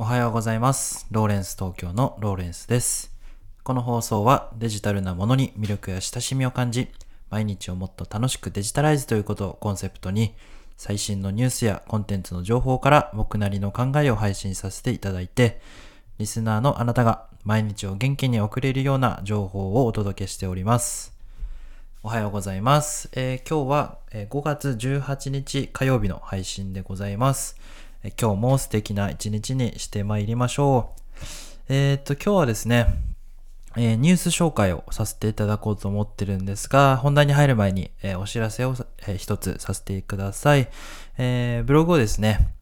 おはようございます。ローレンス東京のローレンスです。この放送はデジタルなものに魅力や親しみを感じ、毎日をもっと楽しくデジタライズということをコンセプトに、最新のニュースやコンテンツの情報から僕なりの考えを配信させていただいて、リスナーのあなたが毎日を元気に送れるような情報をお届けしております。おはようございます。えー今日は5月18日火曜日の配信でございます。今日も素敵な一日にしてまいりましょう。えーっと、今日はですね、えーニュース紹介をさせていただこうと思ってるんですが、本題に入る前に、えーお知らせを、えー一つさせてください。えブログをですね、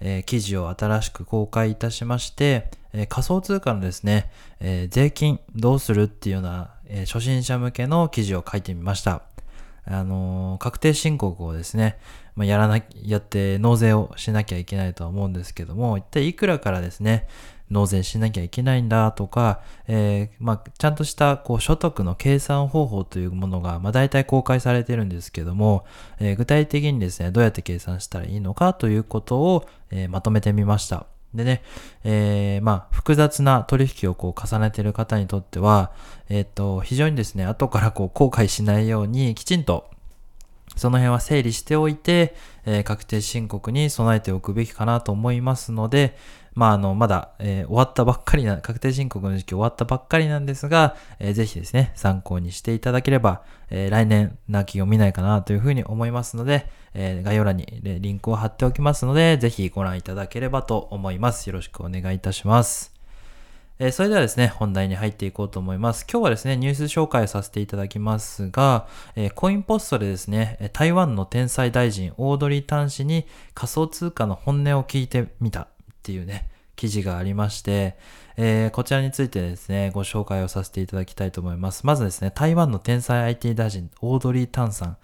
え記事を新しく公開いたしまして、え仮想通貨のですね、え税金どうするっていうような、え初心者向けの記事を書いてみました。あの確定申告をですね、まあ、やらな、やって納税をしなきゃいけないとは思うんですけども、一体いくらからですね、納税しなきゃいけないんだとか、えーまあ、ちゃんとしたこう所得の計算方法というものが、まあ、大体公開されてるんですけども、えー具体的にですね、どうやって計算したらいいのかということを、えーまとめてみました。でね、えーまあ、複雑な取引をこう重ねている方にとっては、えっ、と、非常にですね、後からこう後悔しないように、きちんとその辺は整理しておいて、えー確定申告に備えておくべきかなと思いますので、まあ、あの、まだ、えー終わったばっかりな、確定申告の時期終わったばっかりなんですが、えーぜひですね、参考にしていただければ、えー来年泣きを見ないかなというふうに思いますので、えー概要欄にリンクを貼っておきますので、ぜひご覧いただければと思います。よろしくお願いいたします。えーそれではですね、本題に入っていこうと思います。今日はですね、ニュース紹介させていただきますが、えーコインポストでですね、台湾の天才大臣、オードリー・タン氏に仮想通貨の本音を聞いてみたっていうね、記事がありまして、えーこちらについてですね、ご紹介をさせていただきたいと思います。まずですね、台湾の天才 IT 大臣、オードリー・タンさん、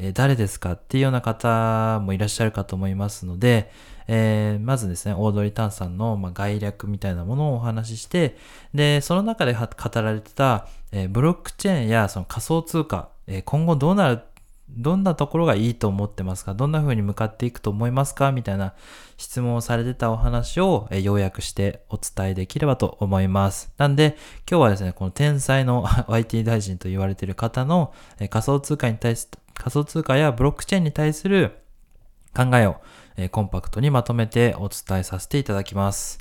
えー誰ですかっていうような方もいらっしゃるかと思いますので、えーまずですね、オードリー・タンさんの、まあ、概略みたいなものをお話しして、で、その中で語られてた、えブロックチェーンやその仮想通貨、え今後どうなる、どんなところがいいと思ってますか？どんな風に向かっていくと思いますか？みたいな質問をされてたお話を、えー要約してお伝えできればと思います。なんで、今日はですね、この天才の IT 大臣と言われている方の、え仮想通貨に対し、仮想通貨やブロックチェーンに対する考えを、えコンパクトにまとめてお伝えさせていただきます。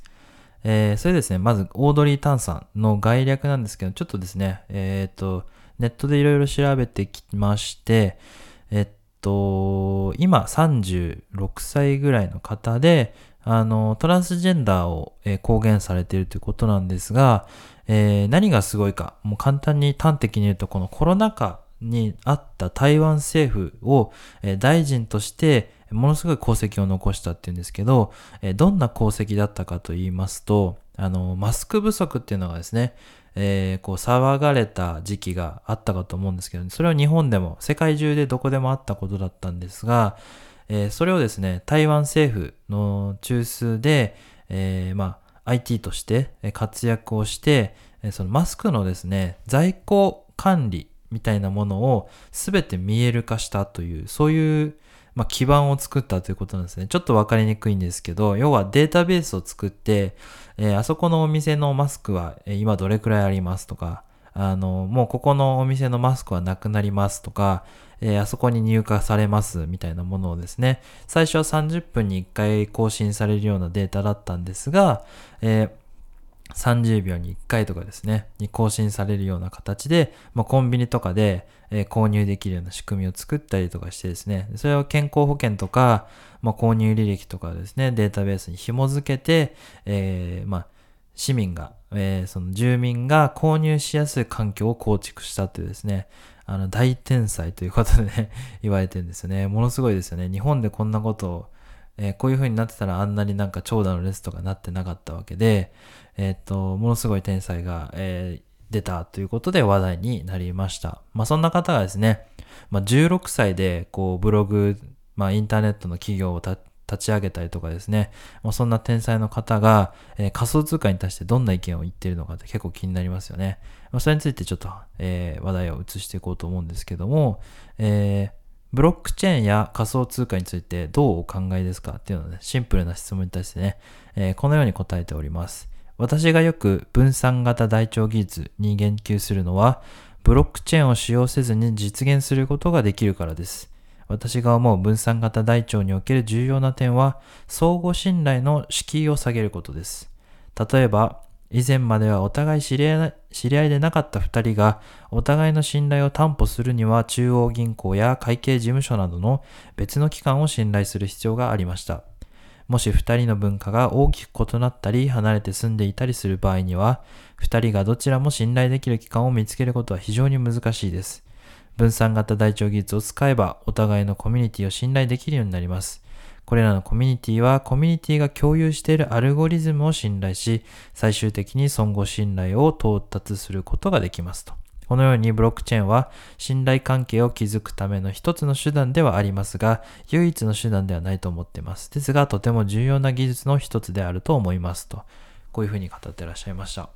えーそれですね、まず、オードリー・タンさんの概略なんですけど、ちょっとですね、えっ、と、ネットでいろいろ調べてきまして、えっと、今36歳ぐらいの方で、あの、トランスジェンダーを、えー公言されているということなんですが、えー何がすごいか、もう簡単に端的に言うと、このコロナ禍にあった台湾政府を、えー大臣として、ものすごい功績を残したっていうんですけど、えどんな功績だったかと言いますと、あの、マスク不足っていうのがですね、えーこう騒がれた時期があったかと思うんですけど、それは日本でも世界中でどこでもあったことだったんですが、えーそれをですね、台湾政府の中枢で、えーまあ、IT として活躍をして、そのマスクのですね、在庫管理みたいなものを全て見える化したという、そういう、まあ、基盤を作ったということなんですね。ちょっとわかりにくいんですけど、要はデータベースを作って、えーあそこのお店のマスクは今どれくらいありますとか、あの、もうここのお店のマスクはなくなりますとか、えーあそこに入荷されますみたいなものをですね、最初は30分に1回更新されるようなデータだったんですが、えー30秒に1回とかですね、に更新されるような形で、まあ、コンビニとかで、えー購入できるような仕組みを作ったりとかしてですね、それを健康保険とか、まあ、購入履歴とかですね、データベースに紐付けて、えーまあ、市民が、えーその住民が購入しやすい環境を構築したというですね、あの、大天才ということで、言われてるんですよね。ものすごいですよね。日本でこんなことを、えーこういう風になってたらあんなになんか長蛇の列とかなってなかったわけで、えーっと、ものすごい天才が、えー出たということで話題になりました。まあそんな方がですね、まあ16歳でこうブログ、まあインターネットの企業を立ち上げたりとかですね、まあ、そんな天才の方が、えー仮想通貨に対してどんな意見を言っているのかって結構気になりますよね。まあ、それについてちょっと、えー話題を移していこうと思うんですけども、えーブロックチェーンや仮想通貨についてどうお考えですかっていうのね、シンプルな質問に対してね、えー、このように答えております。私がよく分散型台帳技術に言及するのは、ブロックチェーンを使用せずに実現することができるからです。私が思う分散型台帳における重要な点は、相互信頼の敷居を下げることです。例えば、以前まではお互い知り合い知り合いでなかった二人がお互いの信頼を担保するには中央銀行や会計事務所などの別の機関を信頼する必要がありました。もし二人の文化が大きく異なったり離れて住んでいたりする場合には、二人がどちらも信頼できる機関を見つけることは非常に難しいです。分散型台帳技術を使えばお互いのコミュニティを信頼できるようになります。これらのコミュニティはコミュニティが共有しているアルゴリズムを信頼し、最終的に相互信頼を到達することができますと。このようにブロックチェーンは信頼関係を築くための一つの手段ではありますが、唯一の手段ではないと思っています。ですが、とても重要な技術の一つであると思いますと。こういうふうに語ってらっしゃいました。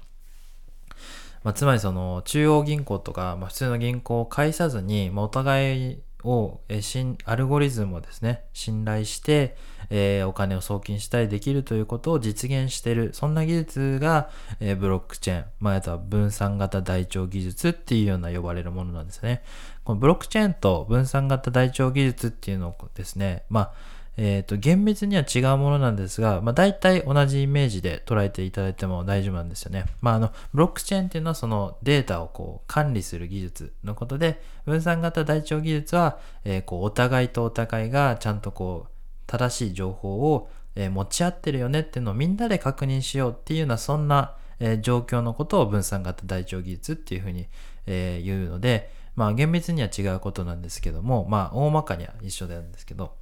まあ、つまりその中央銀行とか、まあ、普通の銀行を介さずに、まあ、お互いを、えー、アルゴリズムをですね、信頼して、えー、お金を送金したりできるということを実現している。そんな技術が、えー、ブロックチェーン、まあ、あとは分散型台帳技術っていうような呼ばれるものなんですね。このブロックチェーンと分散型台帳技術っていうのをですね、まあ、えっ、ー、と、厳密には違うものなんですが、まあ、大体同じイメージで捉えていただいても大丈夫なんですよね。まあ、あの、ブロックチェーンっていうのはそのデータをこう管理する技術のことで、分散型台帳技術は、えー、こう、お互いとお互いがちゃんとこう、正しい情報を、えー、持ち合ってるよねっていうのをみんなで確認しようっていうような、そんな、えー、状況のことを分散型台帳技術っていうふうに、えー、言うので、まあ厳密には違うことなんですけども、まあ大まかには一緒なんですけど、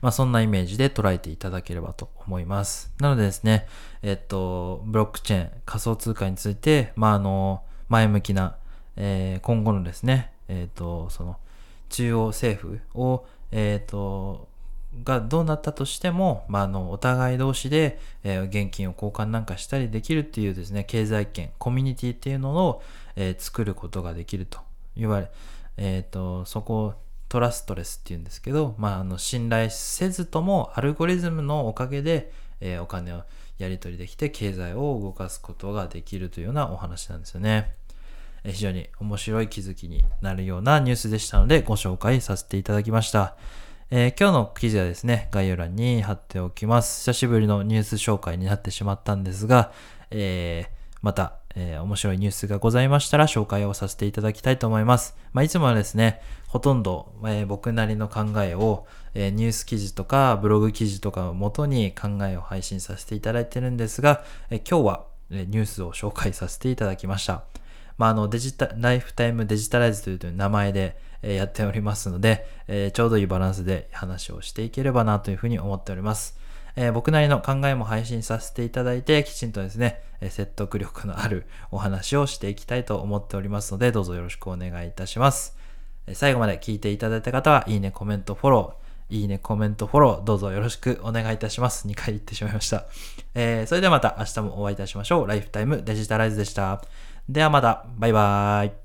まあそんなイメージで捉えていただければと思います。なのでですね、えっと、ブロックチェーン、仮想通貨について、まああの、前向きな、えー、今後のですね、えっと、その、中央政府を、えっと、がどうなったとしても、まあ、あの、お互い同士で、えー、現金を交換なんかしたりできるっていうですね、経済圏、コミュニティっていうのを、えー、作ることができると言われ、えっ、ー、と、そこをトラストレスっていうんですけど、まあ、あの信頼せずともアルゴリズムのおかげで、えー、お金をやり取りできて経済を動かすことができるというようなお話なんですよね。え、非常に面白い気づきになるようなニュースでしたのでご紹介させていただきました。えー、今日の記事はですね、概要欄に貼っておきます。久しぶりのニュース紹介になってしまったんですが、えーまた、えー、面白いニュースがございましたら紹介をさせていただきたいと思います。まあ、いつもはですね、ほとんど、えー、僕なりの考えを、えー、ニュース記事とかブログ記事とかを元に考えを配信させていただいてるんですが、え今日は、えニュースを紹介させていただきました。まあ、あのデジタ、ライフタイムデジタライズという名前で、えやっておりますので、えちょうどいいバランスで話をしていければなというふうに思っております。えー、僕なりの考えも配信させていただいて、きちんとですね、え説得力のあるお話をしていきたいと思っておりますので、どうぞよろしくお願いいたします。え最後まで聞いていただいた方は、いいね、コメント、フォロー、いいね、コメント、フォロー、どうぞよろしくお願いいたします。2回言ってしまいました。えー、それではまた明日もお会いいたしましょう。ライフタイムデジタライズでした。ではまた、バイバーイ。